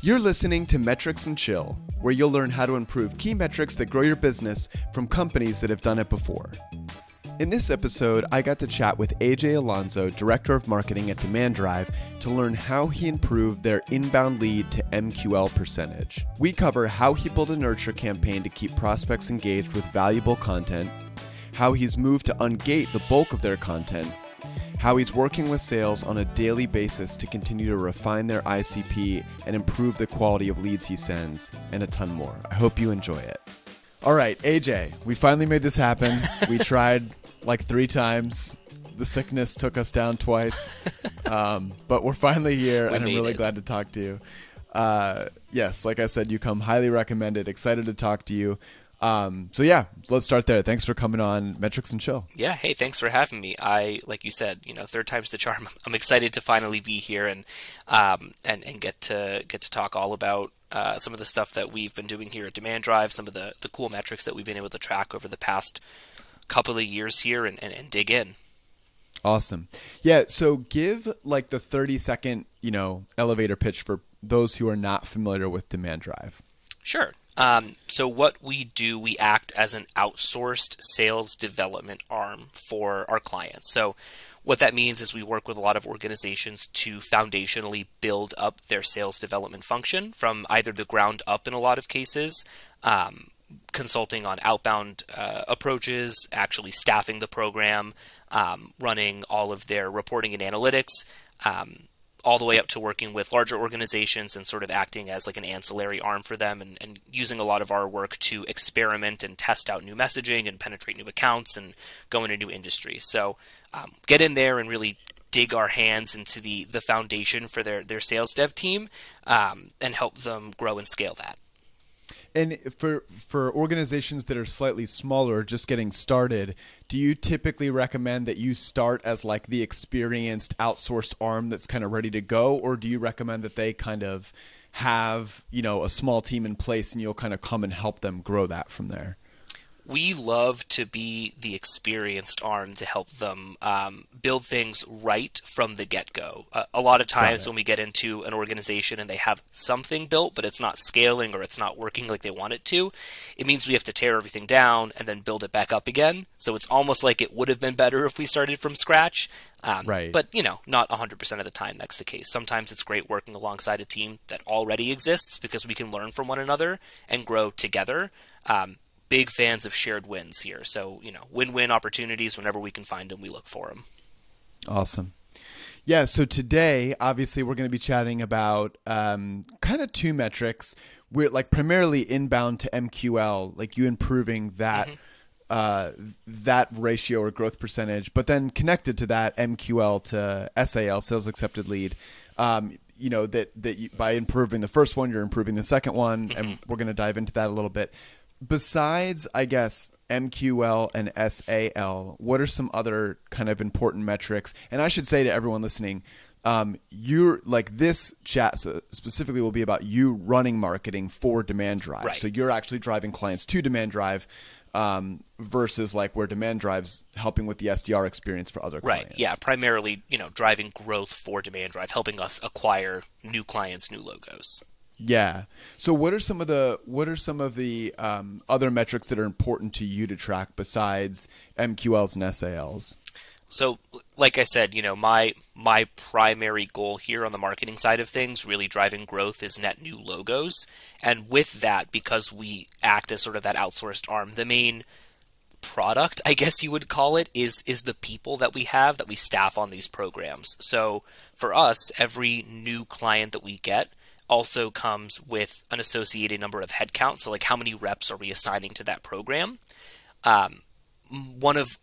You're listening to Metrics and Chill, where you'll learn how to improve key metrics that grow your business from companies that have done it before. In this episode, I got to chat with AJ Alonso, Director of Marketing at Demand Drive, to learn how he improved their inbound lead to MQL percentage. We cover how he built a nurture campaign to keep prospects engaged with valuable content, how he's moved to ungate the bulk of their content, how he's working with sales on a daily basis to continue to refine their ICP and improve the quality of leads he sends, and a ton more. I hope you enjoy it. All right, AJ, we finally made this happen. we tried like three times. The sickness took us down twice, um, but we're finally here, We and I'm really it. glad to talk to you. Uh, yes, like I said, you come highly recommended. Excited to talk to you. Um, so yeah, let's start there. Thanks for coming on Metrics and Chill. Yeah, hey, thanks for having me. I, like you said, you know, third time's the charm. I'm excited to finally be here and um, and and get to get to talk all about uh, some of the stuff that we've been doing here at Demand Drive, some of the the cool metrics that we've been able to track over the past couple of years here, and, and, and dig in. Awesome. Yeah, so give like the 30 second, you know, elevator pitch for those who are not familiar with Demand Drive. Sure. Um, so what we do, we act as an outsourced sales development arm for our clients. So what that means is we work with a lot of organizations to foundationally build up their sales development function from either the ground up in a lot of cases, um, consulting on outbound uh, approaches, actually staffing the program, um, running all of their reporting and analytics, um, all the way up to working with larger organizations and sort of acting as like an ancillary arm for them and, and using a lot of our work to experiment and test out new messaging and penetrate new accounts and go into new industries. So um, get in there and really dig our hands into the, the foundation for their, their sales dev team um, and help them grow and scale that. And for for organizations that are slightly smaller, just getting started, do you typically recommend that you start as like the experienced outsourced arm that's kind of ready to go, or do you recommend that they kind of have you know a small team in place and you'll kind of come and help them grow that from there? We love to be the experienced arm to help them um, build things right from the get go. Uh, a lot of times, when we get into an organization and they have something built, but it's not scaling or it's not working like they want it to, it means we have to tear everything down and then build it back up again. So it's almost like it would have been better if we started from scratch. Um, Right. But, you know, not 100% of the time that's the case. Sometimes it's great working alongside a team that already exists because we can learn from one another and grow together. Um, big fans of shared wins here. So, you know, win win opportunities whenever we can find them, we look for them. Awesome. Yeah, so today, obviously, we're going to be chatting about um, kind of two metrics. We're like primarily inbound to MQL, like you improving that uh, that ratio or growth percentage, but then connected to that MQL to SAL, sales accepted lead. Um, you know that that you, by improving the first one, you're improving the second one, and we're going to dive into that a little bit. Besides, I guess MQL and SAL, what are some other kind of important metrics? And I should say to everyone listening, um, you're like this chat specifically will be about you running marketing for Demand Drive. Right. So you're actually driving clients to Demand Drive um, versus like where Demand Drive's helping with the SDR experience for other clients. Right. Yeah. Primarily, you know, driving growth for Demand Drive, helping us acquire new clients, new logos. Yeah. So what are some of the what are some of the um, other metrics that are important to you to track besides MQLs and SALs? So, like I said, you know, my my primary goal here on the marketing side of things, really driving growth, is net new logos. And with that, because we act as sort of that outsourced arm, the main product, I guess you would call it, is is the people that we have that we staff on these programs. So for us, every new client that we get also comes with an associated number of headcount. So like how many reps are we assigning to that program? Um, one of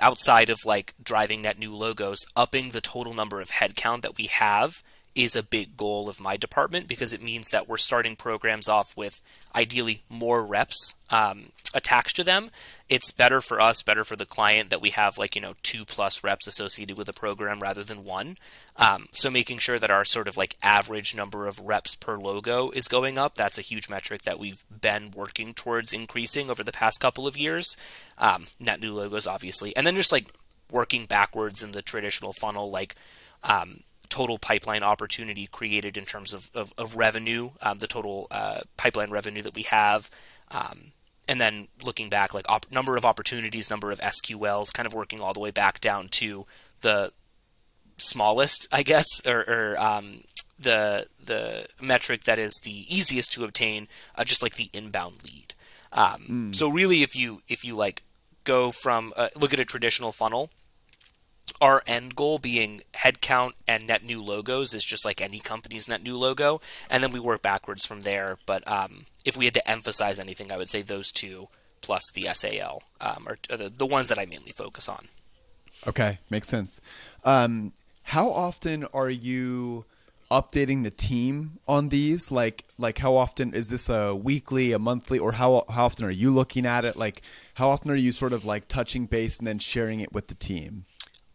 outside of like driving net new logos, upping the total number of headcount that we have is a big goal of my department because it means that we're starting programs off with ideally more reps um, attached to them. It's better for us, better for the client that we have like you know two plus reps associated with a program rather than one. Um, so making sure that our sort of like average number of reps per logo is going up. That's a huge metric that we've been working towards increasing over the past couple of years. Um, net new logos, obviously, and then just like working backwards in the traditional funnel, like um, total pipeline opportunity created in terms of, of, of revenue, um, the total uh, pipeline revenue that we have. Um, and then looking back, like op- number of opportunities, number of SQLs, kind of working all the way back down to the smallest, I guess, or, or um, the the metric that is the easiest to obtain, uh, just like the inbound lead. Um, mm. So really, if you if you like go from uh, look at a traditional funnel, our end goal being headcount and net new logos is just like any company's net new logo, and then we work backwards from there. But um, if we had to emphasize anything, I would say those two plus the SAL um, are, are the, the ones that I mainly focus on. Okay, makes sense. Um, how often are you updating the team on these? Like, like how often is this a weekly, a monthly, or how how often are you looking at it? Like, how often are you sort of like touching base and then sharing it with the team?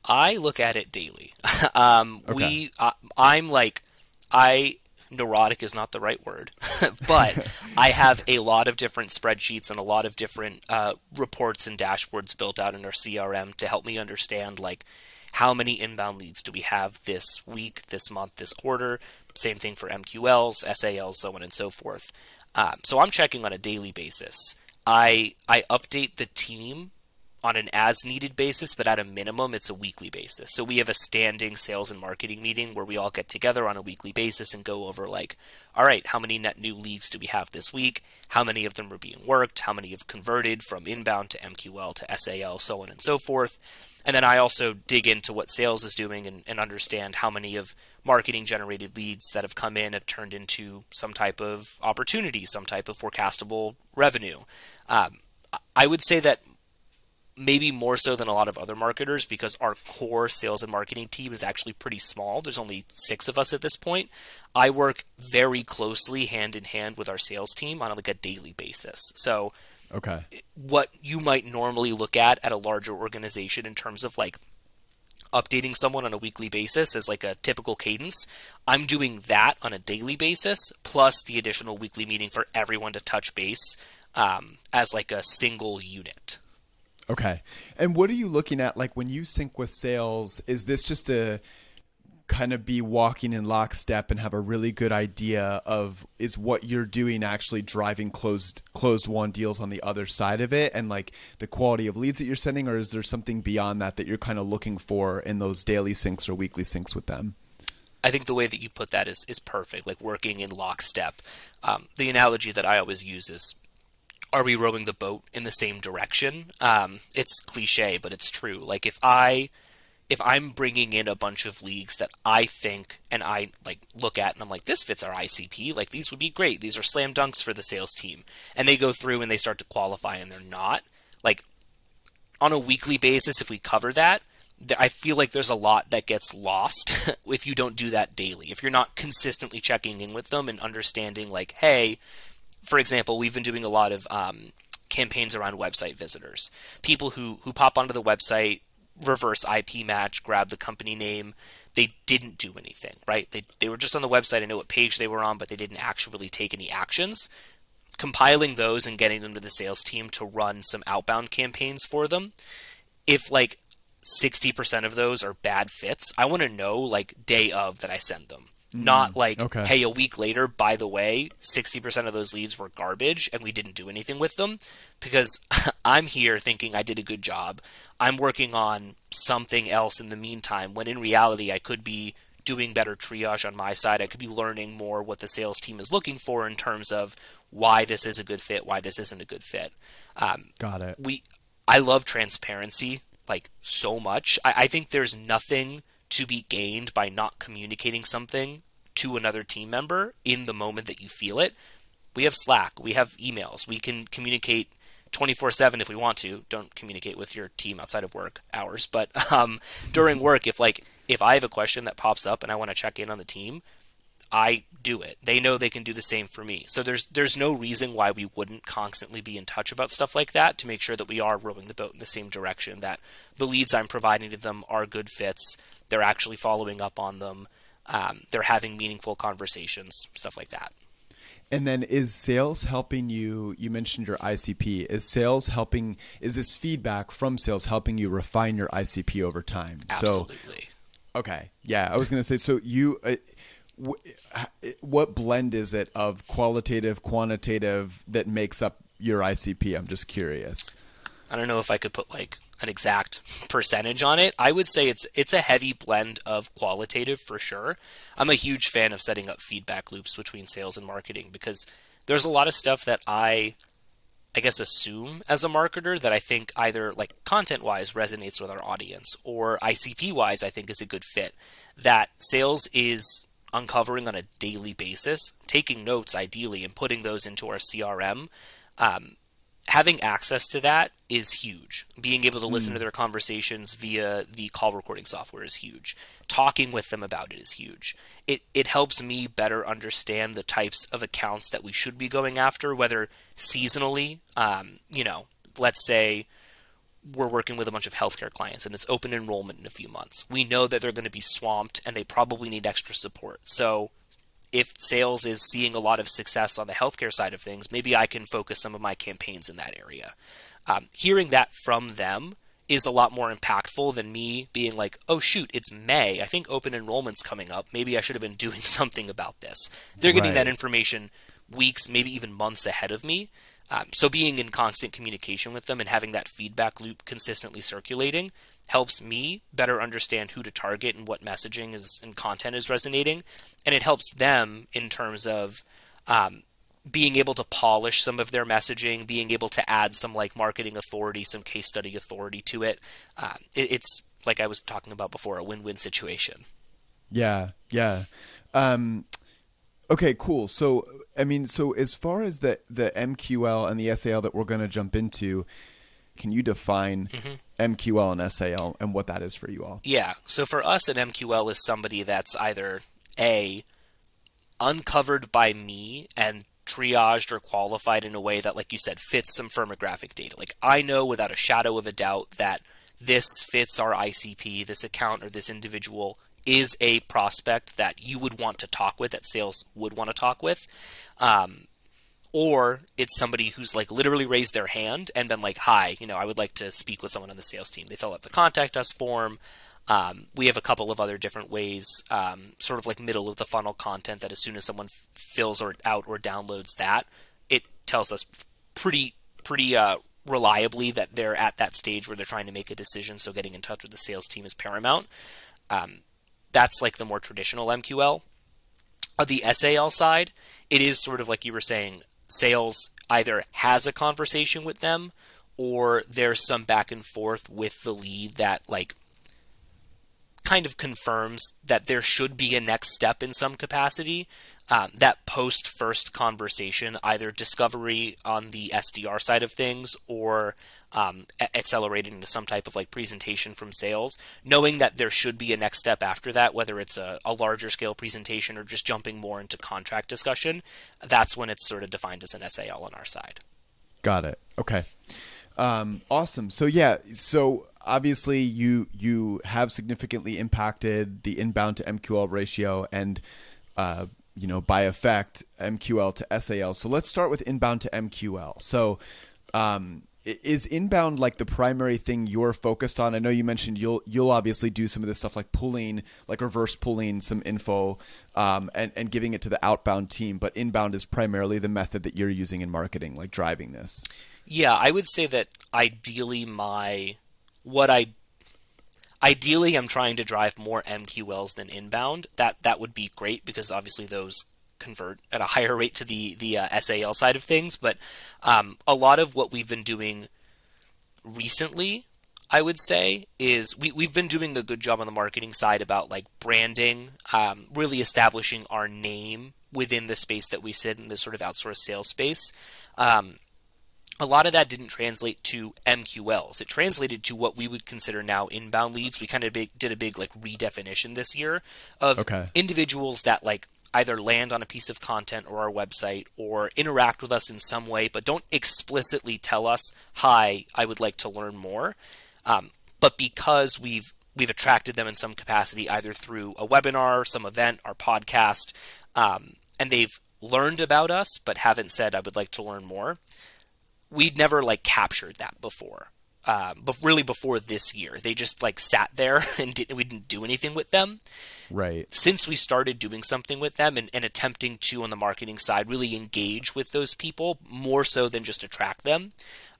I look at it daily. um, okay. We, uh, I'm like, I neurotic is not the right word, but I have a lot of different spreadsheets and a lot of different uh, reports and dashboards built out in our CRM to help me understand like how many inbound leads do we have this week, this month, this quarter. Same thing for MQLs, SALs, so on and so forth. Um, so I'm checking on a daily basis. I I update the team on an as needed basis, but at a minimum, it's a weekly basis. So we have a standing sales and marketing meeting where we all get together on a weekly basis and go over, like, all right, how many net new leads do we have this week? How many of them are being worked? How many have converted from inbound to MQL to SAL, so on and so forth. And then I also dig into what sales is doing and, and understand how many of marketing generated leads that have come in have turned into some type of opportunity, some type of forecastable revenue. Um, I would say that maybe more so than a lot of other marketers because our core sales and marketing team is actually pretty small. There's only six of us at this point. I work very closely hand in hand with our sales team on like a daily basis. So, okay, what you might normally look at at a larger organization in terms of like updating someone on a weekly basis as like a typical cadence. I'm doing that on a daily basis, plus the additional weekly meeting for everyone to touch base um, as like a single unit. Okay. And what are you looking at like when you sync with sales? Is this just a kind of be walking in lockstep and have a really good idea of is what you're doing actually driving closed closed won deals on the other side of it and like the quality of leads that you're sending or is there something beyond that that you're kind of looking for in those daily syncs or weekly syncs with them? I think the way that you put that is is perfect, like working in lockstep. Um, the analogy that I always use is are we rowing the boat in the same direction? Um, it's cliche, but it's true. Like if I if I'm bringing in a bunch of leads that I think and I like look at and I'm like this fits our ICP, like these would be great. These are slam dunks for the sales team. And they go through and they start to qualify and they're not. Like on a weekly basis if we cover that, I feel like there's a lot that gets lost if you don't do that daily. If you're not consistently checking in with them and understanding like, hey, for example, we've been doing a lot of um, campaigns around website visitors. People who who pop onto the website, reverse IP match, grab the company name. They didn't do anything, right? They they were just on the website and know what page they were on, but they didn't actually take any actions. Compiling those and getting them to the sales team to run some outbound campaigns for them. If like 60% of those are bad fits, I want to know like day of that I send them. Not mm, like, okay. hey, a week later, by the way, 60% of those leads were garbage and we didn't do anything with them. Because I'm here thinking I did a good job. I'm working on something else in the meantime, when in reality, I could be doing better triage on my side. I could be learning more what the sales team is looking for in terms of why this is a good fit, why this isn't a good fit. Um, Got it. We, I love transparency like so much. I, I think there's nothing to be gained by not communicating something to another team member in the moment that you feel it. We have Slack, we have emails, we can communicate 24 7 if we want to. Don't communicate with your team outside of work hours, but um, during work, if like if I have a question that pops up and I want to check in on the team, I do it. They know they can do the same for me. So there's there's no reason why we wouldn't constantly be in touch about stuff like that to make sure that we are rowing the boat in the same direction, that the leads I'm providing to them are good fits, they're actually following up on them, um, they're having meaningful conversations, stuff like that. And then is sales helping you? You mentioned your ICP. Is sales helping? Is this feedback from sales helping you refine your ICP over time? Absolutely. So, Okay. Yeah, I was gonna say. So you, uh, w- what blend is it of qualitative, quantitative that makes up your ICP? I'm just curious. I don't know if I could put like an exact percentage on it. I would say it's it's a heavy blend of qualitative for sure. I'm a huge fan of setting up feedback loops between sales and marketing because there's a lot of stuff that I I guess assume as a marketer that I think either like content wise resonates with our audience or ICP wise I think is a good fit that sales is uncovering on a daily basis, taking notes ideally and putting those into our CRM. Um, having access to that is huge. Being able to listen mm. to their conversations via the call recording software is huge. Talking with them about it is huge. It it helps me better understand the types of accounts that we should be going after, whether seasonally, um, you know, let's say we're working with a bunch of healthcare clients and it's open enrollment in a few months. We know that they're going to be swamped and they probably need extra support. So if sales is seeing a lot of success on the healthcare side of things, maybe I can focus some of my campaigns in that area. Um, hearing that from them is a lot more impactful than me being like, oh shoot, it's May. I think open enrollment's coming up. Maybe I should have been doing something about this. They're getting right. that information weeks, maybe even months ahead of me. Um, so being in constant communication with them and having that feedback loop consistently circulating helps me better understand who to target and what messaging is and content is resonating, and it helps them in terms of um, being able to polish some of their messaging, being able to add some like marketing authority, some case study authority to it. Um, it it's like I was talking about before, a win-win situation. Yeah, yeah. Um, okay, cool. So, I mean, so as far as the the MQL and the SAL that we're going to jump into, can you define mm-hmm. MQL and SAL and what that is for you all? Yeah. So for us, an MQL is somebody that's either A, uncovered by me and triaged or qualified in a way that, like you said, fits some firmographic data. Like I know without a shadow of a doubt that this fits our ICP, this account or this individual is a prospect that you would want to talk with, that sales would want to talk with. Um, or it's somebody who's like literally raised their hand and been like, "Hi, you know, I would like to speak with someone on the sales team." They fill out the contact us form. Um, we have a couple of other different ways, um, sort of like middle of the funnel content that as soon as someone fills or out or downloads that, it tells us pretty pretty uh, reliably that they're at that stage where they're trying to make a decision. So getting in touch with the sales team is paramount. Um, that's like the more traditional MQL. On the SAL side, it is sort of like you were saying, sales either has a conversation with them or there's some back and forth with the lead that like kind of confirms that there should be a next step in some capacity um, that post first conversation, either discovery on the SDR side of things or um, accelerated into some type of like presentation from sales, knowing that there should be a next step after that, whether it's a, a larger scale presentation or just jumping more into contract discussion, that's when it's sort of defined as an SAL on our side. Got it. Okay. Um, awesome. So yeah, so obviously you you have significantly impacted the inbound to MQL ratio and uh, you know, by effect, MQL to SAL. So let's start with inbound to MQL. So, um, is inbound like the primary thing you're focused on? I know you mentioned you'll you'll obviously do some of this stuff like pulling, like reverse pulling some info, um, and and giving it to the outbound team. But inbound is primarily the method that you're using in marketing, like driving this. Yeah, I would say that ideally my what I Ideally, I'm trying to drive more MQLs than inbound. That that would be great because obviously those convert at a higher rate to the the uh, SAL side of things. But um, a lot of what we've been doing recently, I would say, is we we've been doing a good job on the marketing side about like branding, um, really establishing our name within the space that we sit in, the sort of outsourced sales space. Um, a lot of that didn't translate to MQLs. It translated to what we would consider now inbound leads. We kind of big, did a big like redefinition this year of okay. individuals that like either land on a piece of content or our website or interact with us in some way, but don't explicitly tell us, "Hi, I would like to learn more." Um, but because we've we've attracted them in some capacity, either through a webinar, some event, our podcast, um, and they've learned about us but haven't said, "I would like to learn more." We'd never like captured that before. um, but really before this year. They just like sat there and didn't, we didn't do anything with them. Right. Since we started doing something with them and, and attempting to, on the marketing side, really engage with those people more so than just attract them,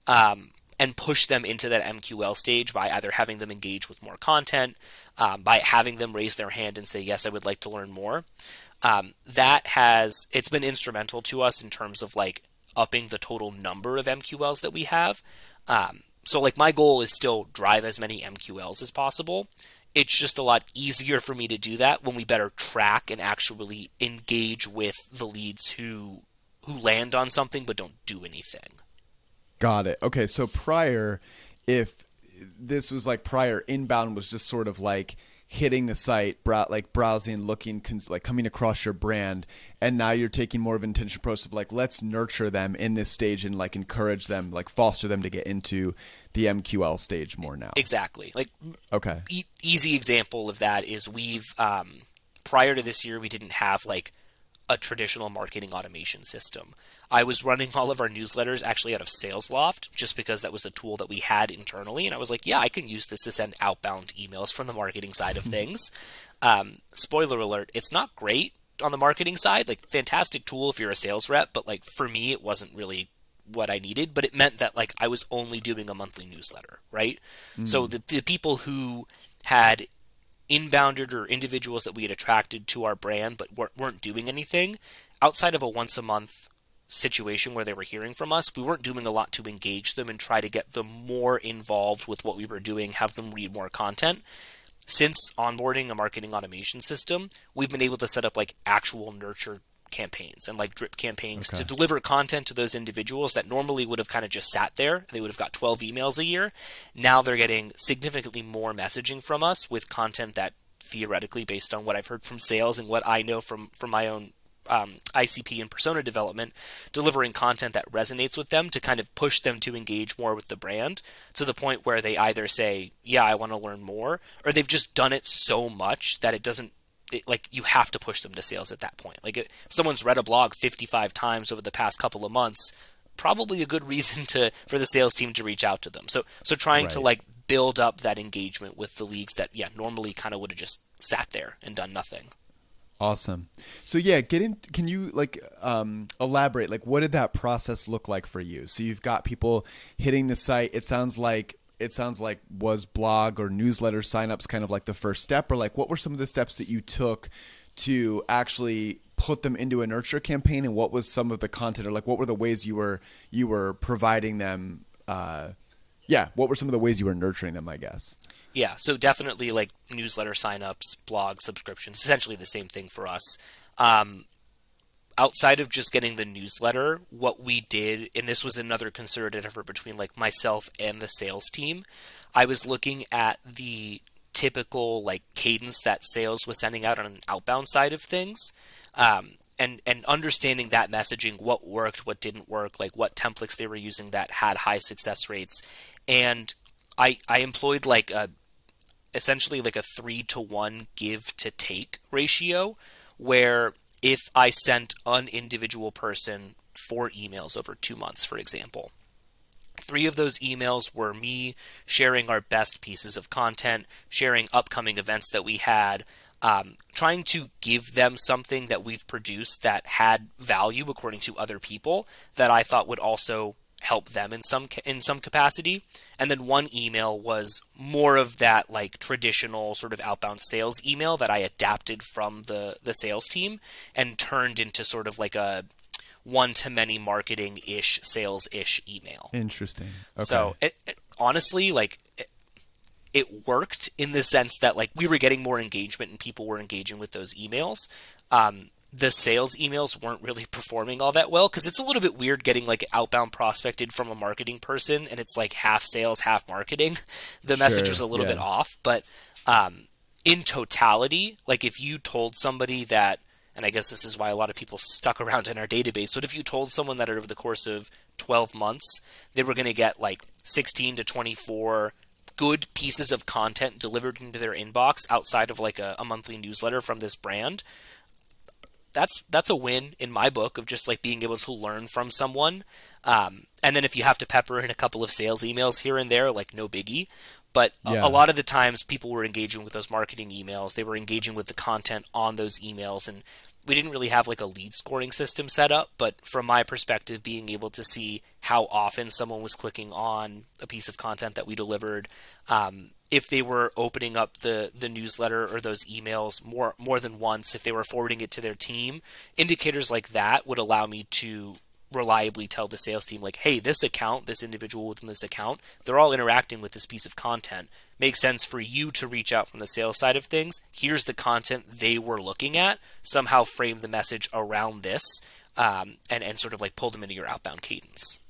um, and push them into that MQL stage by either having them engage with more content, um, by having them raise their hand and say, Yes, I would like to learn more. Um, that has, it's been instrumental to us in terms of like upping the total number of MQLs that we have. Um, so, like, my goal is still drive as many MQLs as possible. It's just a lot easier for me to do that when we better track and actually engage with the leads who who land on something but don't do anything. Got it. Okay, so prior, if this was like prior, inbound was just sort of like hitting the site, brow- like browsing, looking, cons- like coming across your brand, and now you're taking more of an intention approach of like let's nurture them in this stage and like encourage them, like foster them to get into the MQL stage more now. Exactly. Like okay, e- easy example of that is we've um, prior to this year we didn't have like a traditional marketing automation system. I was running all of our newsletters actually out of SalesLoft just because that was a tool that we had internally. And I was like, yeah, I can use this to send outbound emails from the marketing side of things. Um, spoiler alert, it's not great on the marketing side. Like, fantastic tool if you're a sales rep, but like for me, it wasn't really what I needed, but it meant that like I was only doing a monthly newsletter, right? Mm. So the, the people who had inbounded or individuals that we had attracted to our brand but weren't, weren't doing anything outside of a once a month situation where they were hearing from us, we weren't doing a lot to engage them and try to get them more involved with what we were doing, have them read more content. Since onboarding a marketing automation system, we've been able to set up like actual nurture campaigns and like drip campaigns okay. to deliver content to those individuals that normally would have kind of just sat there. They would have got 12 emails a year. Now they're getting significantly more messaging from us with content that theoretically based on what I've heard from sales and what I know from from my own um, ICP and persona development, delivering content that resonates with them to kind of push them to engage more with the brand to the point where they either say, Yeah, I want to learn more, or they've just done it so much that it doesn't. It, like you have to push them to sales at that point. Like if someone's read a blog 55 times over the past couple of months, probably a good reason to for the sales team to reach out to them. So so trying right. to like build up that engagement with the leads that yeah normally kind of would have just sat there and done nothing. Awesome. So yeah, get in. Can you like um, elaborate? Like, what did that process look like for you? So you've got people hitting the site. It sounds like it sounds like was blog or newsletter signups kind of like the first step, or like what were some of the steps that you took to actually put them into a nurture campaign, and what was some of the content, or like what were the ways you were you were providing them? Uh, yeah, what were some of the ways you were nurturing them? I guess. Yeah, so definitely like newsletter signups, blog subscriptions, essentially the same thing for us. Um, outside of just getting the newsletter, what we did, and this was another concerted effort between like myself and the sales team, I was looking at the typical like cadence that sales was sending out on an outbound side of things. Um, and and understanding that messaging, what worked, what didn't work, like what templates they were using that had high success rates, and I I employed like a essentially like a three to one give to take ratio, where if I sent an individual person four emails over two months, for example, Three of those emails were me sharing our best pieces of content, sharing upcoming events that we had, um, trying to give them something that we've produced that had value according to other people that I thought would also help them in some in some capacity. And then one email was more of that like traditional sort of outbound sales email that I adapted from the the sales team and turned into sort of like a one to many marketing ish sales ish email. Interesting. Okay. So it, it, honestly, like it, it, worked in the sense that like we were getting more engagement and people were engaging with those emails. Um, the sales emails weren't really performing all that well because it's a little bit weird getting like outbound prospected from a marketing person and it's like half sales, half marketing. The message was a little yeah. bit off, but um, in totality, like if you told somebody that, and I guess this is why a lot of people stuck around in our database, but if you told someone that over the course of 12 months they were going to get like 16 to 24 good pieces of content delivered into their inbox outside of like a, a monthly newsletter from this brand, that's that's a win in my book of just like being able to learn from someone. Um, and then if you have to pepper in a couple of sales emails here and there, like no biggie. But yeah. a, a, lot of the times, people were engaging with those marketing emails. They were engaging with the content on those emails, and we didn't really have like a lead scoring system set up. But from my perspective, being able to see how often someone was clicking on a piece of content that we delivered, um, if they were opening up the the newsletter or those emails more more than once, if they were forwarding it to their team, indicators like that would allow me to reliably tell the sales team like, hey, this account, this individual within this account, they're all interacting with this piece of content. Makes sense for you to reach out from the sales side of things. Here's the content they were looking at. Somehow frame the message around this, um, and and sort of like pull them into your outbound cadence.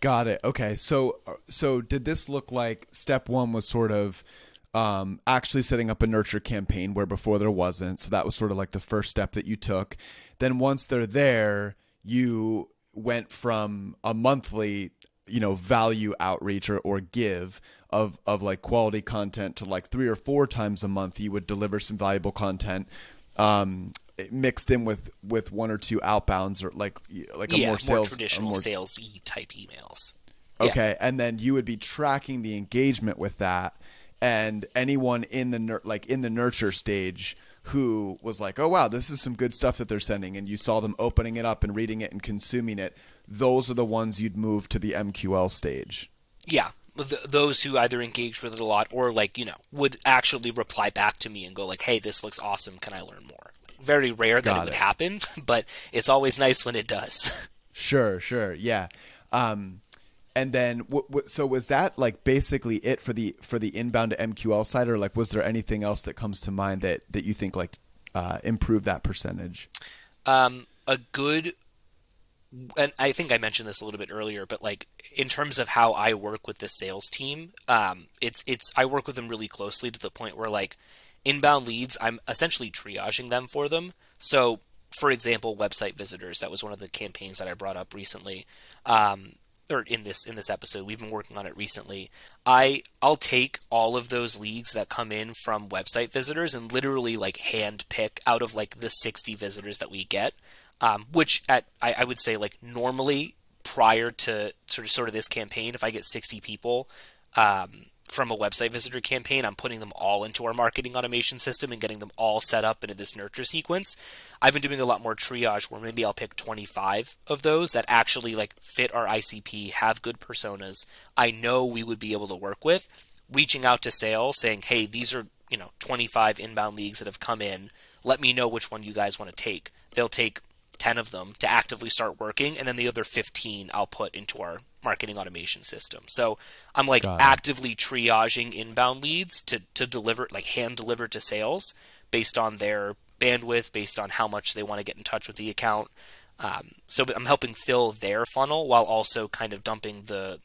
Got it. Okay. So so did this look like step one was sort of um, actually setting up a nurture campaign where before there wasn't. So that was sort of like the first step that you took. Then once they're there, you went from a monthly, you know, value outreach or, or give of of like quality content to like three or four times a month you would deliver some valuable content. Um, mixed in with with one or two outbounds or like like a yeah, more sales more traditional more... salesy type emails. Okay, yeah. and then you would be tracking the engagement with that, and anyone in the like in the nurture stage who was like, "Oh wow, this is some good stuff that they're sending," and you saw them opening it up and reading it and consuming it. Those are the ones you'd move to the MQL stage. Yeah, those who either engaged with it a lot or like you know would actually reply back to me and go like, "Hey, this looks awesome. Can I learn more?" Very rare that Got it would happen, but it's always nice when it does. Sure, sure, yeah. Um, and then, w- w- so was that like basically it for the for the inbound to MQL side, or like was there anything else that comes to mind that that you think like uh, improved that percentage? Um, a good, and I think I mentioned this a little bit earlier, but like in terms of how I work with the sales team, um, it's it's I work with them really closely to the point where like inbound leads, I'm essentially triaging them for them. So, for example, website visitors. That was one of the campaigns that I brought up recently, um, or in this in this episode. We've been working on it recently. I I'll take all of those leads that come in from website visitors and literally like hand pick out of like the 60 visitors that we get, um, which at I, I would say like normally prior to sort of sort of this campaign, if I get 60 people. Um, from a website visitor campaign, I'm putting them all into our marketing automation system and getting them all set up into this nurture sequence. I've been doing a lot more triage where maybe I'll pick 25 of those that actually like fit our ICP, have good personas. I know we would be able to work with reaching out to sales saying, "Hey, these are, you know, 25 inbound leads that have come in. Let me know which one you guys want to take." They'll take 10 of them to actively start working and then the other 15 I'll put into our marketing automation system. So I'm like actively triaging inbound leads to to deliver like hand deliver to sales based on their bandwidth, based on how much they want to get in touch with the account. Um, so I'm helping fill their funnel while also kind of dumping the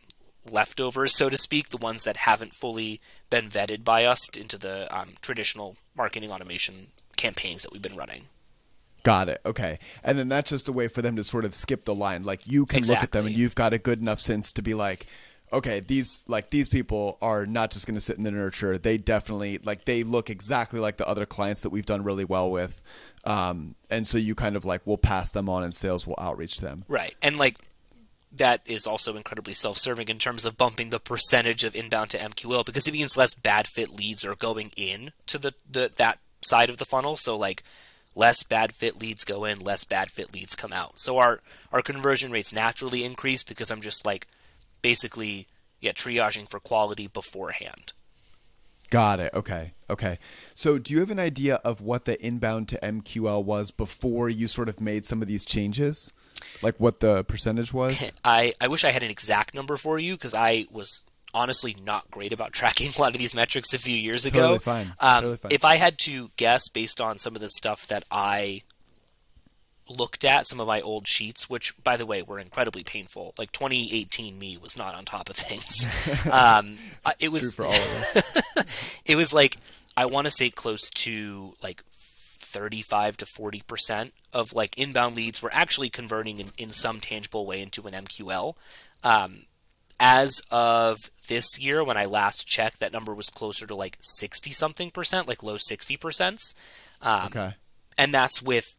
leftovers, so to speak, the ones that haven't fully been vetted by us into the um, traditional marketing automation campaigns that we've been running. Got it. Okay. And then that's just a way for them to sort of skip the line. Like you can exactly. look at them and you've got a good enough sense to be like, okay, these like these people are not just going to sit in the nurture. They definitely like they look exactly like the other clients that we've done really well with. Um, and so you kind of like will pass them on and sales will outreach them. Right. And like that is also incredibly self-serving in terms of bumping the percentage of inbound to MQL because it means less bad fit leads are going in to the, the that side of the funnel. So like less bad fit leads go in, less bad fit leads come out. So our our conversion rates naturally increase because I'm just like basically yeah triaging for quality beforehand. Got it. Okay. Okay. So do you have an idea of what the inbound to MQL was before you sort of made some of these changes? Like what the percentage was? I, I wish I had an exact number for you because I was honestly not great about tracking a lot of these metrics a few years ago. Totally fine. Um, totally fine. If I had to guess based on some of the stuff that I looked at, some of my old sheets, which by the way were incredibly painful. Like 2018 me was not on top of things. um, it was for all of us. it was like I want to say close to like 35 to 40 percent of like inbound leads were actually converting in, in some tangible way into an MQL. Um, as of this year, when I last checked, that number was closer to like 60 something percent, like low 60 percent. Um, okay. And that's with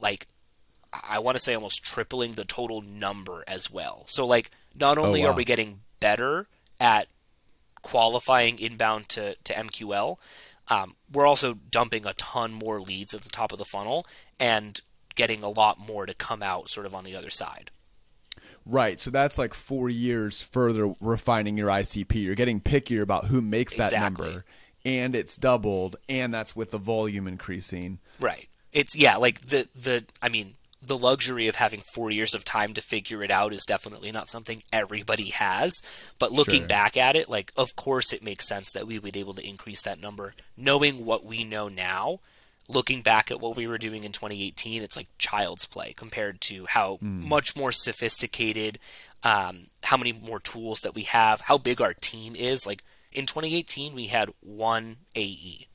like I want to say almost tripling the total number as well. So like not only oh, wow. are we getting better at qualifying inbound to, to MQL, um, we're also dumping a ton more leads at the top of the funnel and getting a lot more to come out sort of on the other side. Right. So that's like four years further refining your ICP. You're getting pickier about who makes that exactly. number, and it's doubled, and that's with the volume increasing. Right. It's yeah, like the the I mean the luxury of having four years of time to figure it out is definitely not something everybody has. But looking Sure. back at it, like, of course it makes sense that we would be able to increase that number. Knowing what we know now, looking back at what we were doing in 2018, it's like child's play compared to how much more sophisticated, um, how many more tools that we have, how big our team is. Like, in 2018, we had one AE,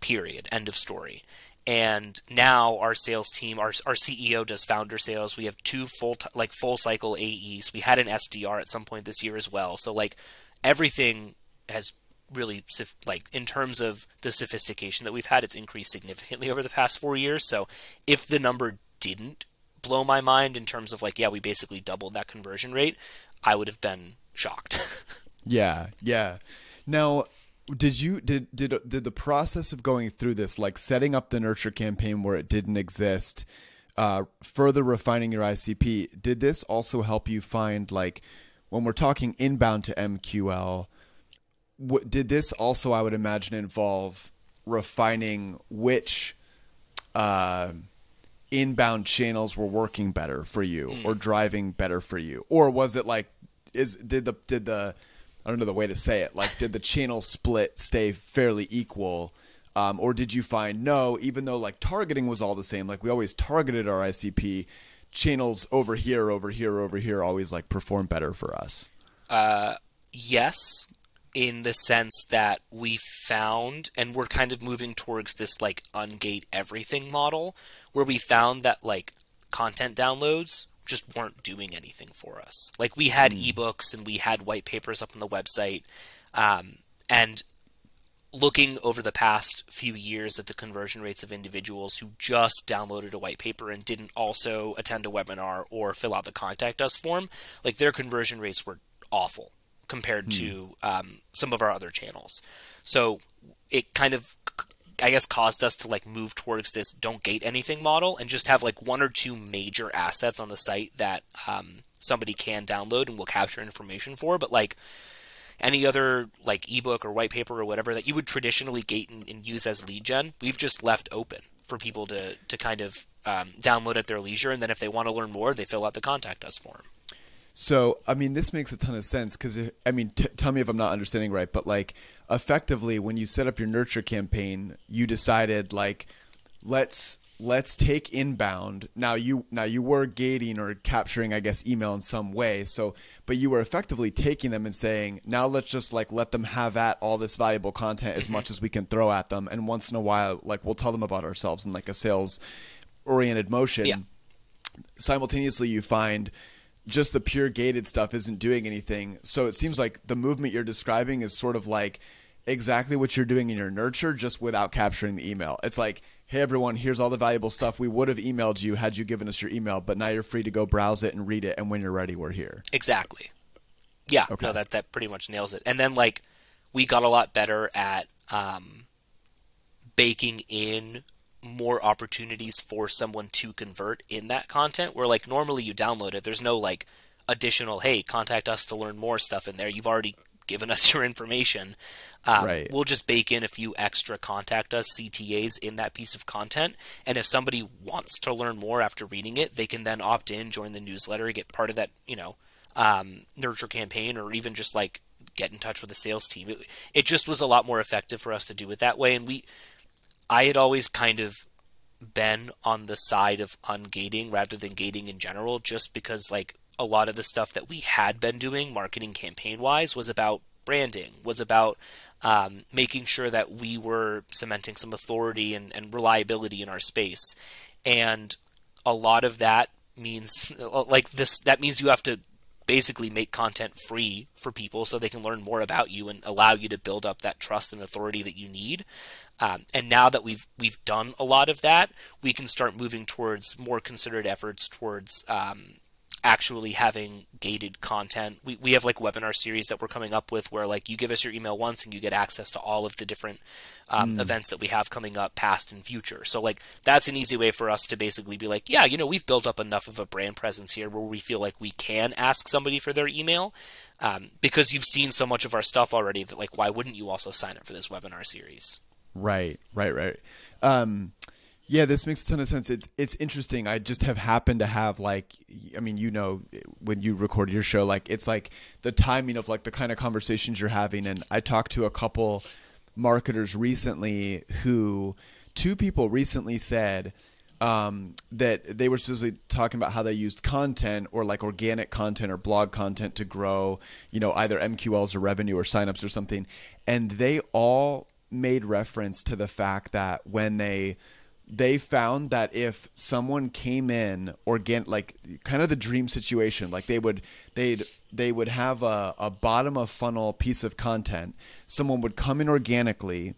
period, end of story. And now our sales team our, our ceo does founder sales. We have two full t- like full cycle aes we had an sdr at some point this year as well. So like everything has really like in terms of the sophistication that we've had it's increased significantly over the past four years so if the number didn't blow my mind in terms of like yeah we basically doubled that conversion rate i would have been shocked Yeah, yeah. Now, did you did did did the process of going through this, like setting up the nurture campaign where it didn't exist, uh, further refining your ICP? Did this also help you find like when we're talking inbound to MQL? What, did this also, I would imagine, involve refining which uh, inbound channels were working better for you or driving better for you, or was it like is did the did the I don't know the way to say it like did the channel split stay fairly equal? Um, or did you find no, even though like targeting was all the same, like we always targeted our ICP, channels over here, over here, over here always like perform better for us. yes in the sense that we found and we're kind of moving towards this like ungate everything model where we found that like content downloads just weren't doing anything for us. Like we had ebooks and we had white papers up on the website um, and looking over the past few years at the conversion rates of individuals who just downloaded a white paper and didn't also attend a webinar or fill out the contact us form, like their conversion rates were awful compared to um, some of our other channels. So it kind of, I guess, caused us to like move towards this don't gate anything model and just have like one or two major assets on the site that um, somebody can download and will capture information for. But like any other like ebook or white paper or whatever that you would traditionally gate and, and use as lead gen, we've just left open for people to to kind of um, download at their leisure, and then if they want to learn more, they fill out the contact us form. So, I mean, this makes a ton of sense because, I mean, t- tell me if I'm not understanding right, but like, effectively, when you set up your nurture campaign, you decided like, let's let's take inbound. Now you now you were gating or capturing, I guess, email in some way. So, but you were effectively taking them and saying, now let's just like let them have at all this valuable content as much as we can throw at them, and once in a while, like we'll tell them about ourselves in like a sales oriented motion Yeah. simultaneously you find just the pure gated stuff isn't doing anything. So it seems like the movement you're describing is sort of like exactly what you're doing in your nurture, just without capturing the email. It's like, hey, everyone, here's all the valuable stuff. We would have emailed you had you given us your email, but now you're free to go browse it and read it. And when you're ready, we're here. Exactly. Yeah, Okay. no, that that pretty much nails it. And then like we got a lot better at um, baking in more opportunities for someone to convert in that content. Where like normally you download it, there's no like additional hey contact us to learn more stuff in there. You've already given us your information. Um, Right. We'll just bake in a few extra contact us CTAs in that piece of content. And if somebody wants to learn more after reading it, they can then opt in, join the newsletter, get part of that, you know, um, nurture campaign, or even just like get in touch with the sales team. It, it just was a lot more effective for us to do it that way. And we, I had always kind of been on the side of ungating rather than gating in general, just because like a lot of the stuff that we had been doing marketing campaign wise was about branding, was about um, making sure that we were cementing some authority and, and reliability in our space. And a lot of that means like this that means you have to basically make content free for people so they can learn more about you and allow you to build up that trust and authority that you need. Um, and now that we've we've done a lot of that, we can start moving towards more considered efforts towards um, actually having gated content. We, we have like webinar series that we're coming up with where like you give us your email once and you get access to all of the different um, mm. events that we have coming up past and future. So like that's an easy way for us to basically be like, yeah, you know, we've built up enough of a brand presence here where we feel like we can ask somebody for their email um, because you've seen so much of our stuff already that like why wouldn't you also sign up for this webinar series? Right, right, right. Um, yeah, this makes a ton of sense. It's it's interesting. I just have happened to have like, I mean, you know, when you record your show, like it's like the timing of like the kind of conversations you're having. And I talked to a couple marketers recently who, two people recently said um, that they were supposedly talking about how they used content or like organic content or blog content to grow, you know, either MQLs or revenue or signups or something, and they all made reference to the fact that when they they found that if someone came in organ like kind of the dream situation like they would they'd they would have a, a bottom of funnel piece of content. Someone would come in organically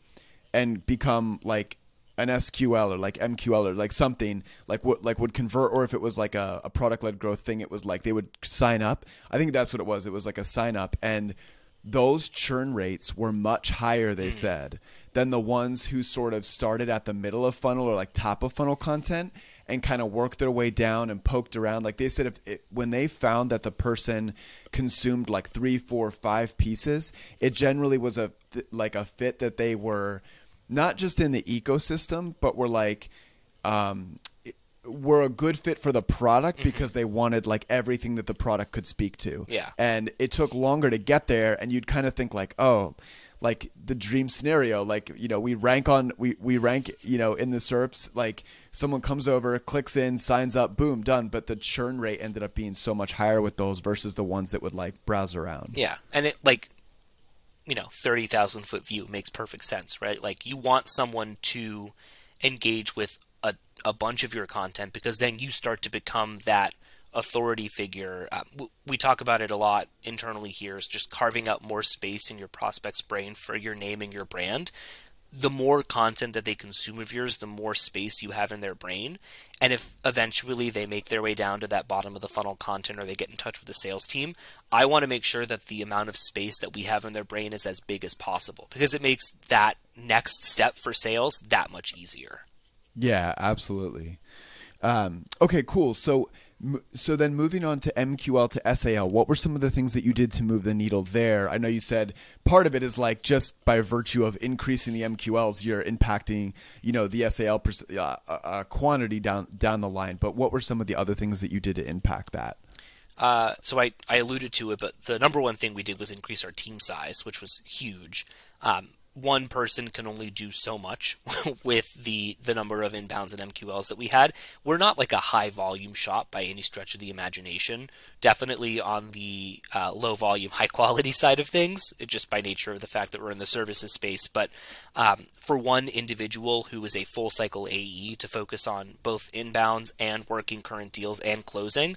and become like an SQL or like MQL or like something like what like would convert or if it was like a, a product led growth thing it was like they would sign up. I think that's what it was. It was like a sign up. And those churn rates were much higher they mm. said than the ones who sort of started at the middle of funnel or like top of funnel content and kind of worked their way down and poked around. Like they said, if it, when they found that the person consumed like three, four, five pieces, it generally was a like a fit that they were not just in the ecosystem, but were like um, were a good fit for the product mm-hmm. because they wanted like everything that the product could speak to. Yeah, and it took longer to get there, and you'd kind of think like, oh like the dream scenario like you know we rank on we we rank you know in the SERPs like someone comes over clicks in signs up boom done. But the churn rate ended up being so much higher with those versus the ones that would like browse around. Yeah. And it like you know 30,000 foot view makes perfect sense right? Like you want someone to engage with a, a bunch of your content because then you start to become that authority figure. Uh, we talk about it a lot internally here is just carving out more space in your prospect's brain for your name and your brand. The more content that they consume of yours, the more space you have in their brain. And if eventually they make their way down to that bottom of the funnel content or they get in touch with the sales team, I want to make sure that the amount of space that we have in their brain is as big as possible because it makes that next step for sales that much easier. Yeah, absolutely. Um, okay, cool. So so then moving on to MQL to SAL, what were some of the things that you did to move the needle there? I know you said part of it is like just by virtue of increasing the MQLs, you're impacting, you know, the SAL uh, uh, uh, quantity down down the line. But what were some of the other things that you did to impact that? Uh, so I, I alluded to it, but the number one thing we did was increase our team size, which was huge. Um, one person can only do so much with the the number of inbounds and MQLs that we had. We're not like a high volume shop by any stretch of the imagination. Definitely on the uh, low volume, high quality side of things, just by nature of the fact that we're in the services space. But um, for one individual who is a full cycle AE to focus on both inbounds and working current deals and closing,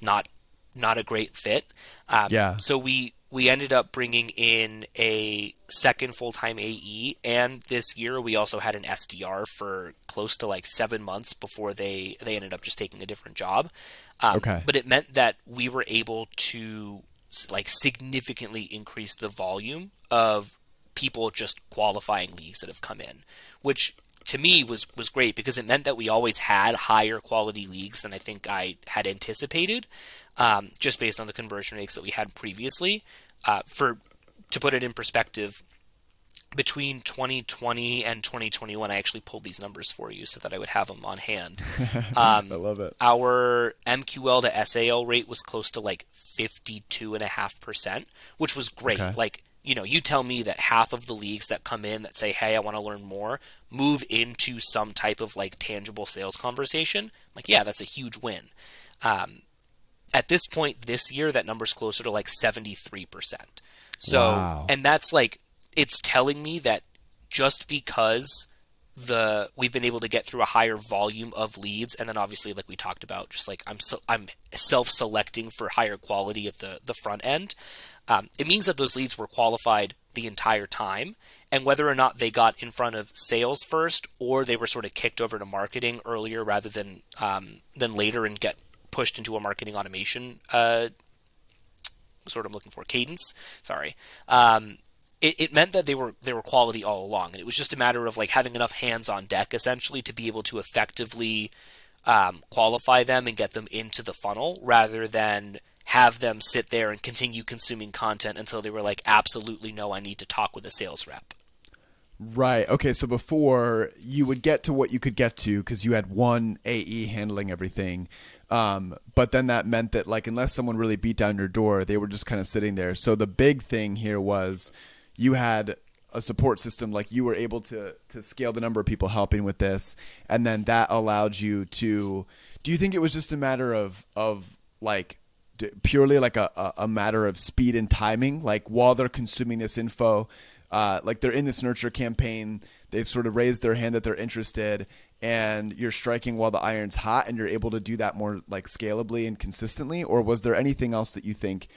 not not a great fit. Um, yeah. So we we ended up bringing in a second full time AE, and this year we also had an SDR for close to like seven months before they they ended up just taking a different job. Um, okay. But it meant that we were able to like significantly increase the volume of people just qualifying leads that have come in, which to me was was great because it meant that we always had higher quality leads than I think I had anticipated um, just based on the conversion rates that we had previously. Uh, for to put it in perspective, between 2020 and 2021, I actually pulled these numbers for you so that I would have them on hand. Um, I love it. Our MQL to SAL rate was close to like 52.5%, which was great. Okay. Like, you know, you tell me that half of the leads that come in that say, hey, I want to learn more, move into some type of like tangible sales conversation. Like, yeah, that's a huge win. Um, at this point this year, that number's closer to like 73%. So, wow. and that's like, it's telling me that just because the we've been able to get through a higher volume of leads and then obviously like we talked about just like i'm so, i'm self-selecting for higher quality at the the front end um, it means that those leads were qualified the entire time. And whether or not they got in front of sales first, or they were sort of kicked over to marketing earlier rather than um, than later, and get pushed into a marketing automation uh, sort of looking for cadence. Sorry. Um, it, it meant that they were they were quality all along, and it was just a matter of like having enough hands on deck essentially to be able to effectively um, qualify them and get them into the funnel, rather than have them sit there and continue consuming content until they were like, absolutely no, I need to talk with a sales rep. Right. Okay. So before you would get to what you could get to because you had one AE handling everything. Um, but then that meant that like unless someone really beat down your door, they were just kind of sitting there. So the big thing here was you had a support system like you were able to to scale the number of people helping with this and then that allowed you to do you think it was just a matter of of like purely like a, a matter of speed and timing like while they're consuming this info uh, like they're in this nurture campaign they've sort of raised their hand that they're interested and you're striking while the iron's hot and you're able to do that more like scalably and consistently or was there anything else that you think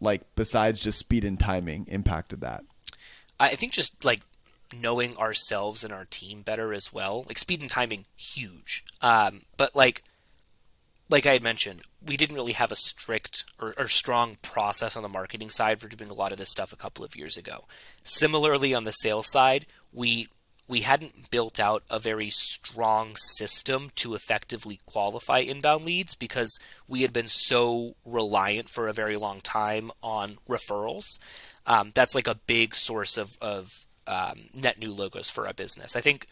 like besides just speed and timing impacted that I think just like knowing ourselves and our team better as well. Like speed and timing, huge. Um, but like, like I had mentioned, we didn't really have a strict or, or, strong process on the marketing side for doing a lot of this stuff a couple of years ago. Similarly, on the sales side, we we hadn't built out a very strong system to effectively qualify inbound leads because we had been so reliant for a very long time on referrals um, that's like a big source of, of um, net new logos for our business. I think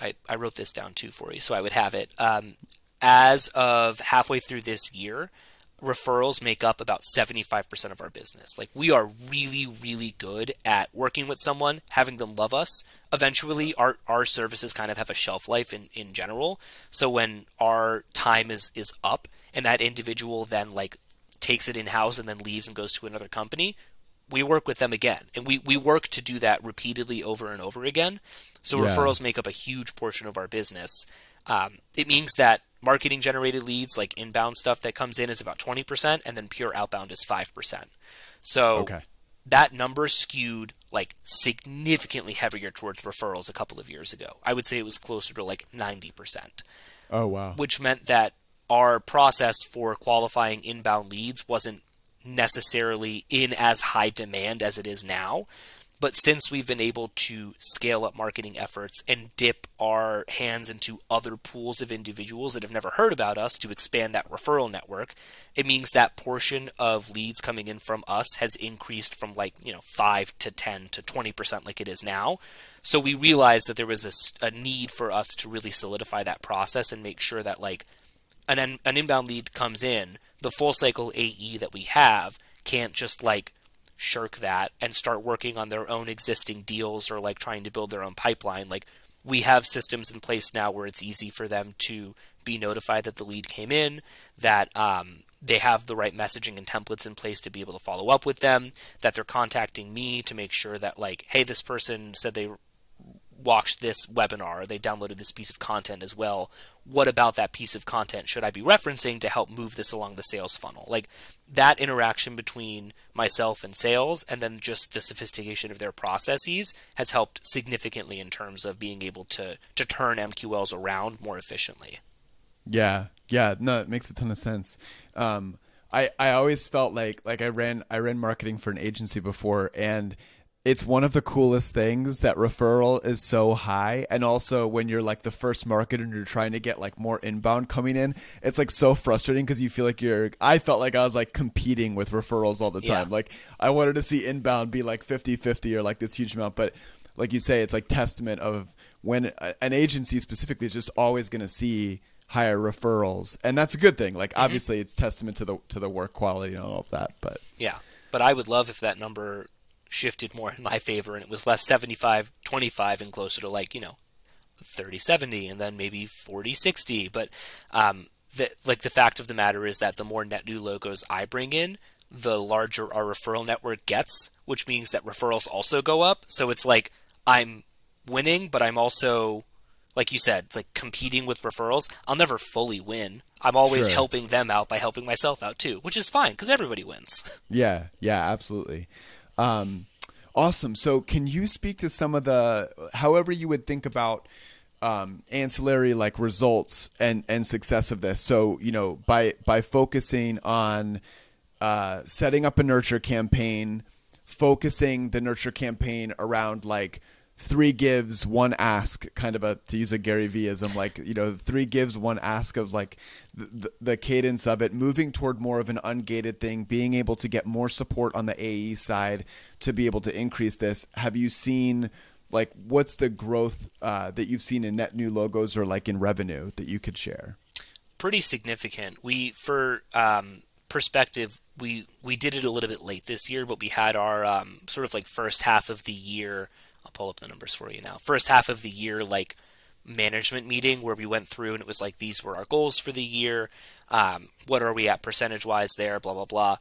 I, I wrote this down too for you, so I would have it. Um, as of halfway through this year, referrals make up about 75% of our business. Like we are really, really good at working with someone, having them love us. Eventually our, our services kind of have a shelf life in, in general. So when our time is, is up and that individual then like takes it in house and then leaves and goes to another company, we work with them again. And we, we work to do that repeatedly over and over again. So yeah. referrals make up a huge portion of our business. Um, it means that marketing generated leads, like inbound stuff that comes in, is about 20%, and then pure outbound is 5%. So okay. that number skewed like significantly heavier towards referrals a couple of years ago. I would say it was closer to like 90%. Oh, wow. Which meant that our process for qualifying inbound leads wasn't necessarily in as high demand as it is now. But since we've been able to scale up marketing efforts and dip our hands into other pools of individuals that have never heard about us to expand that referral network, it means that portion of leads coming in from us has increased from like, you know, 5 to 10 to 20% like it is now. So we realized that there was a, a need for us to really solidify that process and make sure that like an, an inbound lead comes in the full cycle AE that we have can't just like shirk that and start working on their own existing deals or like trying to build their own pipeline. Like we have systems in place now where it's easy for them to be notified that the lead came in, that um, they have the right messaging and templates in place to be able to follow up with them, that they're contacting me to make sure that like, hey, this person said they watched this webinar, they downloaded this piece of content as well. What about that piece of content should I be referencing to help move this along the sales funnel? Like that interaction between myself and sales and then just the sophistication of their processes has helped significantly in terms of being able to to turn MQLs around more efficiently. Yeah. Yeah, no, it makes a ton of sense. Um, I, I always felt like like I ran I ran marketing for an agency before and it's one of the coolest things that referral is so high. And also when you're like the first marketer and you're trying to get like more inbound coming in it's like so frustrating because you feel like you're i felt like i was like competing with referrals all the time. Yeah. like i wanted to see inbound be like 50 50 or like this huge amount. But like you say it's like testament of when an agency specifically is just always going to see higher referrals. And that's a good thing. Like mm-hmm. obviously it's testament to the to the work quality and all of that but yeah. But i would love if that number shifted more in my favor and it was less 75 25 and closer to like you know 30 70 and then maybe 40 60 but um, the, like the fact of the matter is that the more net new logos i bring in the larger our referral network gets which means that referrals also go up. So it's like i'm winning but i'm also like you said like competing with referrals. I'll never fully win. I'm always sure. helping them out by helping myself out too which is fine because everybody wins. Yeah yeah absolutely um, Awesome. So, can you speak to some of the, however you would think about um, ancillary like results and and success of this? So, you know, by by focusing on uh, setting up a nurture campaign, focusing the nurture campaign around like three gives one ask kind of a to use a gary veeism like you know three gives one ask of like the, the cadence of it moving toward more of an ungated thing being able to get more support on the ae side to be able to increase this. Have you seen like what's the growth uh, that you've seen in net new logos or like in revenue that you could share? Pretty significant. We for um, perspective we we did it a little bit late this year but we had our um, sort of like first half of the year I'll pull up the numbers for you now. First half of the year, like management meeting where we went through and it was like these were our goals for the year. Um, what are we at percentage wise there? Blah blah blah.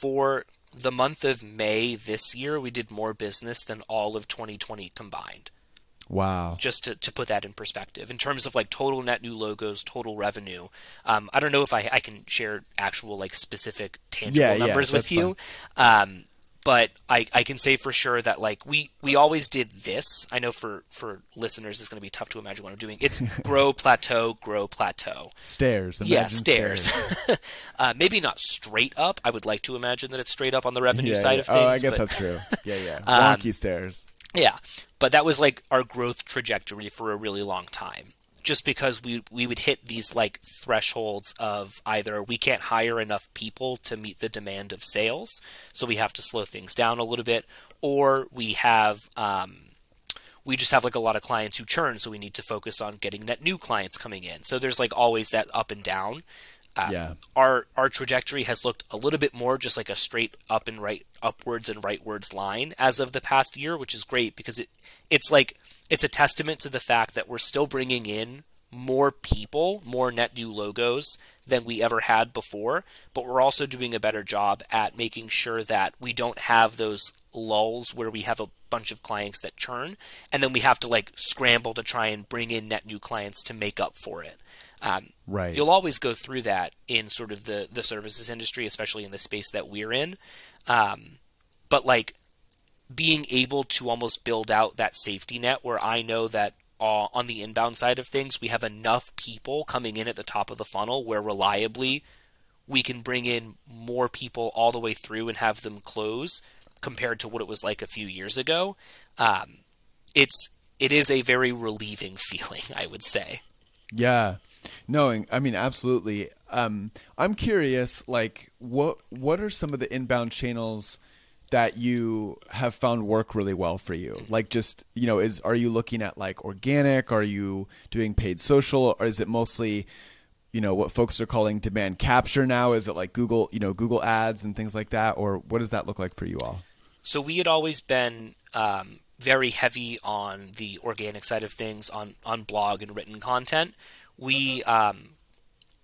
For the month of May this year, we did more business than all of 2020 combined. Wow. Just to, to put that in perspective. In terms of like total net new logos, total revenue, um, I don't know if I, I can share actual like specific tangible Yeah, yeah, numbers with you. Um, but I, I can say for sure that like we, we always did this. I know for, for listeners it's going to be tough to imagine what I'm doing. It's grow plateau, grow plateau. Stairs. yeah, imagine stairs. uh, maybe not straight up. I would like to imagine that it's straight up on the revenue Yeah, side yeah. of things. Oh, I guess but- that's true. Yeah, yeah. Um, stairs. yeah, but that was like our growth trajectory for a really long time. Just because we we would hit these like thresholds of either we can't hire enough people to meet the demand of sales, so we have to slow things down a little bit, or we have um, we just have like a lot of clients who churn, so we need to focus on getting net new clients coming in. So there's like always that up and down. Uh, Yeah. Our our trajectory has looked a little bit more just like a straight up and right upwards and rightwards line as of the past year, which is great because it it's like it's a testament to the fact that we're still bringing in more people, more net new logos than we ever had before, but we're also doing a better job at making sure that we don't have those lulls where we have a bunch of clients that churn and then we have to like scramble to try and bring in net new clients to make up for it. Um, Right. You'll always go through that in sort of the the services industry, especially in the space that we're in. Um, but like being able to almost build out that safety net where I know that uh, on the inbound side of things, we have enough people coming in at the top of the funnel where reliably we can bring in more people all the way through and have them close compared to what it was like a few years ago. Um, it's it is a very relieving feeling, I would say. Yeah. No, I mean absolutely. Um, I'm curious, like, what what are some of the inbound channels that you have found work really well for you? Like, just you know, is are you looking at like organic? Are you doing paid social, or is it mostly, you know, what folks are calling demand capture now? Is it like Google, you know, Google Ads and things like that, or what does that look like for you all? So we had always been um, very heavy on the organic side of things, on on blog and written content. We um,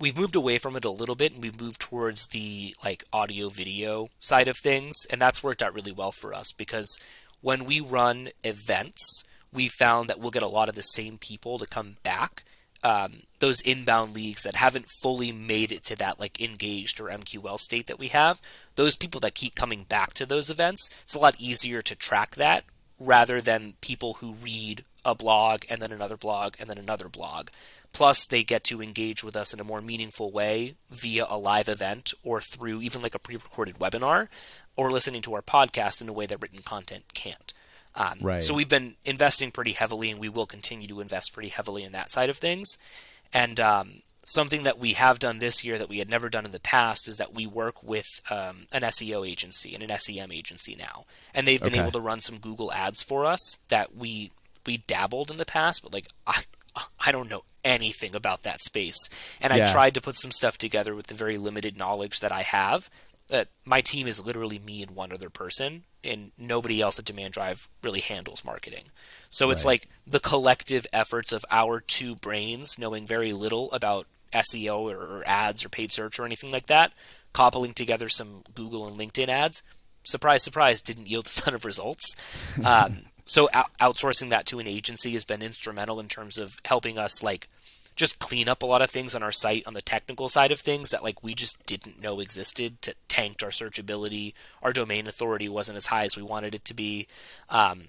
we've moved away from it a little bit, and we've moved towards the like audio video side of things, and that's worked out really well for us because when we run events, we found that we'll get a lot of the same people to come back. Um, those inbound leads that haven't fully made it to that like engaged or MQL state that we have, those people that keep coming back to those events, it's a lot easier to track that rather than people who read a blog and then another blog and then another blog. Plus, they get to engage with us in a more meaningful way via a live event or through even like a pre recorded webinar or listening to our podcast in a way that written content can't. Um, Right. So we've been investing pretty heavily, and we will continue to invest pretty heavily in that side of things. And um, something that we have done this year that we had never done in the past is that we work with um, an SEO agency and an SEM agency now, and they've been Okay. able to run some Google ads for us that we we dabbled in the past, but like I I don't know anything about that space, and I tried to put some stuff together with the very limited knowledge that I have. Uh, my team is literally me and one other person, and nobody else at Demand Drive really handles marketing. So it's like the collective efforts of our two brains, knowing very little about SEO or, or ads or paid search or anything like that, cobbling together some Google and LinkedIn ads. Surprise, surprise, didn't yield a ton of results. Um, so out- outsourcing that to an agency has been instrumental in terms of helping us like just clean up a lot of things on our site on the technical side of things that like we just didn't know existed to tanked our searchability. Our domain authority wasn't as high as we wanted it to be. Um,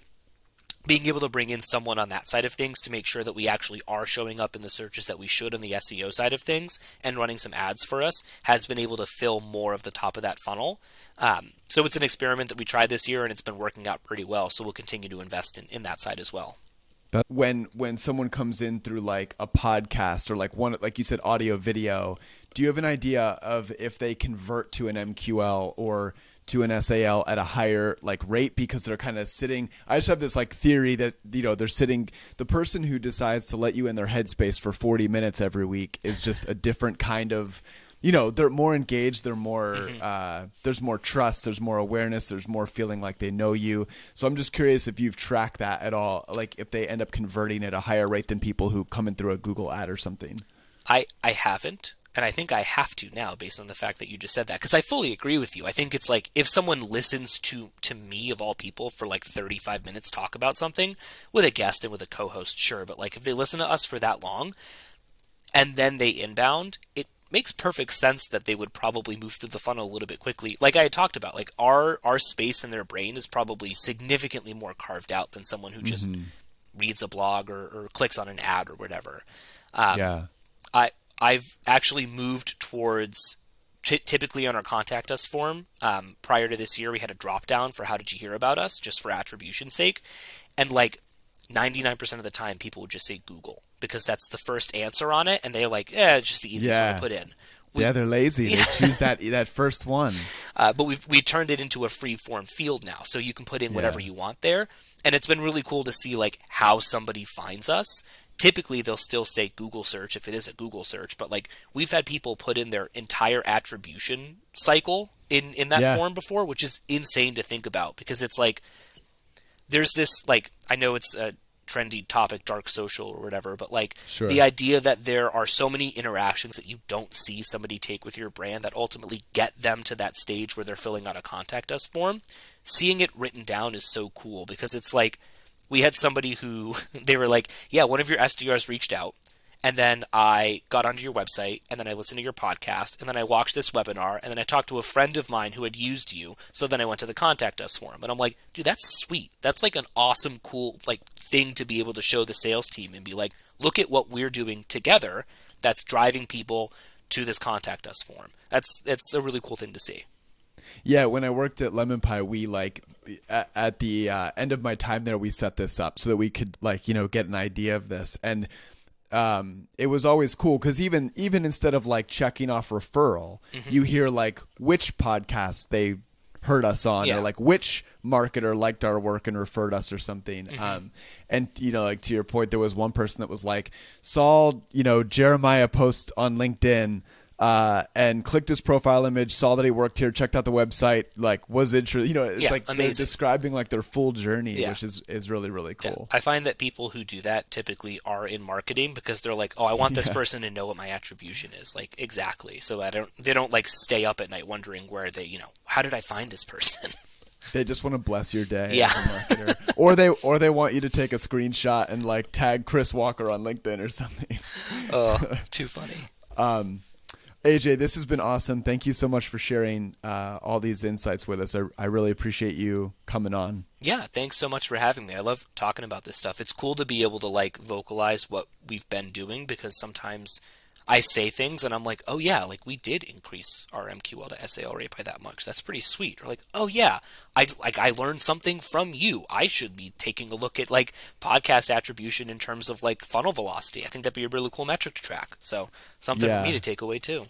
being able to bring in someone on that side of things to make sure that we actually are showing up in the searches that we should on the SEO side of things and running some ads for us has been able to fill more of the top of that funnel. Um, so it's an experiment that we tried this year and it's been working out pretty well. So we'll continue to invest in, in that side as well when when someone comes in through like a podcast or like one like you said audio video do you have an idea of if they convert to an mql or to an sal at a higher like rate because they're kind of sitting i just have this like theory that you know they're sitting the person who decides to let you in their headspace for 40 minutes every week is just a different kind of you know they're more engaged they're more mm-hmm. uh, there's more trust there's more awareness there's more feeling like they know you. So i'm just curious if you've tracked that at all like if they end up converting at a higher rate than people who come in through a google ad or something. I i haven't and I think I have to now based on the fact that you just said that because I fully agree with you. I think it's like if someone listens to to me of all people for like 35 minutes talk about something with a guest and with a co-host, sure, but like if they listen to us for that long and then they inbound, it makes perfect sense that they would probably move through the funnel a little bit quickly. Like I had talked about, like our our space in their brain is probably significantly more carved out than someone who just mm-hmm. reads a blog or, or, clicks on an ad or whatever. Um, yeah, I I've actually moved towards t- typically on our contact us form. Um, prior to this year, we had a drop down for how did you hear about us, just for attribution sake, and like 99% of the time, people would just say Google because that's the first answer on it, and they're like, "Yeah, it's just the easiest yeah. one to put in." We, yeah, they're lazy. Yeah. They choose that that first one. Uh, but we've we turned it into a free form field now, so you can put in whatever yeah. you want there, and it's been really cool to see like how somebody finds us. Typically, they'll still say Google search if it is a Google search, but like we've had people put in their entire attribution cycle in in that yeah. form before, which is insane to think about because it's like there's this like I know it's a trendy topic, dark social or whatever, but like sure. the idea that there are so many interactions that you don't see somebody take with your brand that ultimately get them to that stage where they're filling out a contact us form. Seeing it written down is so cool because it's like we had somebody who they were like, yeah, one of your SDRs reached out and then I got onto your website, and then I listened to your podcast, and then I watched this webinar, and then I talked to a friend of mine who had used you. So then I went to the contact us form, and I'm like, dude, that's sweet. That's like an awesome, cool like thing to be able to show the sales team and be like, look at what we're doing together. That's driving people to this contact us form. That's that's a really cool thing to see. Yeah, when I worked at Lemon Pie, we like at, at the uh, end of my time there, we set this up so that we could like you know get an idea of this and um, it was always cool because even even instead of like checking off referral, mm-hmm. you hear like which podcast they heard us on yeah. or like which marketer liked our work and referred us or something. Mm-hmm. Um, and you know, like to your point, there was one person that was like saw you know Jeremiah post on LinkedIn uh, and clicked his profile image, saw that he worked here, checked out the website, like was interested. You know, it's yeah, like amazing. they're describing like their full journey, yeah. which is is really really cool. Yeah. I find that people who do that typically are in marketing because they're like, oh, I want this person to know what my attribution is, like exactly. So I don't, they don't like stay up at night wondering where they, you know, how did I find this person. They just want to bless your day. Yeah. or they or they want you to take a screenshot and like tag Chris Walker on LinkedIn or something. Oh, too funny. Um, AJ, this has been awesome. Thank you so much for sharing uh, all these insights with us. I, I really appreciate you coming on. Yeah, thanks so much for having me. I love talking about this stuff. It's cool to be able to like vocalize what we've been doing because sometimes I say things and I'm like, oh yeah, like we did increase our MQL to SAL rate by that much. That's pretty sweet. Or like, oh yeah, I like I learned something from you. I should be taking a look at like podcast attribution in terms of like funnel velocity. I think that'd be a really cool metric to track. So something yeah. for me to take away too.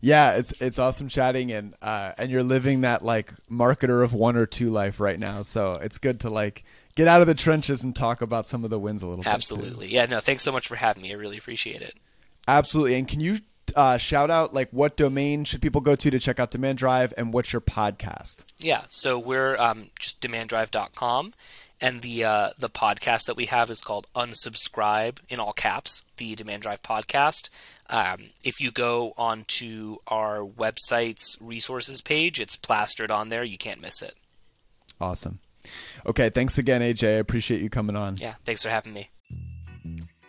Yeah, it's it's awesome chatting and uh, and you're living that like marketer of one or two life right now. So it's good to like get out of the trenches and talk about some of the wins a little Absolutely. bit. Absolutely. Yeah, no, thanks so much for having me. I really appreciate it. Absolutely. And can you uh, shout out like what domain should people go to to check out Demand Drive and what's your podcast? Yeah, so we're um, just demanddrive.com and the uh, the podcast that we have is called Unsubscribe in all caps, the Demand Drive podcast. Um, if you go onto our website's resources page, it's plastered on there. You can't miss it. Awesome. Okay, thanks again, AJ. I appreciate you coming on. Yeah, thanks for having me.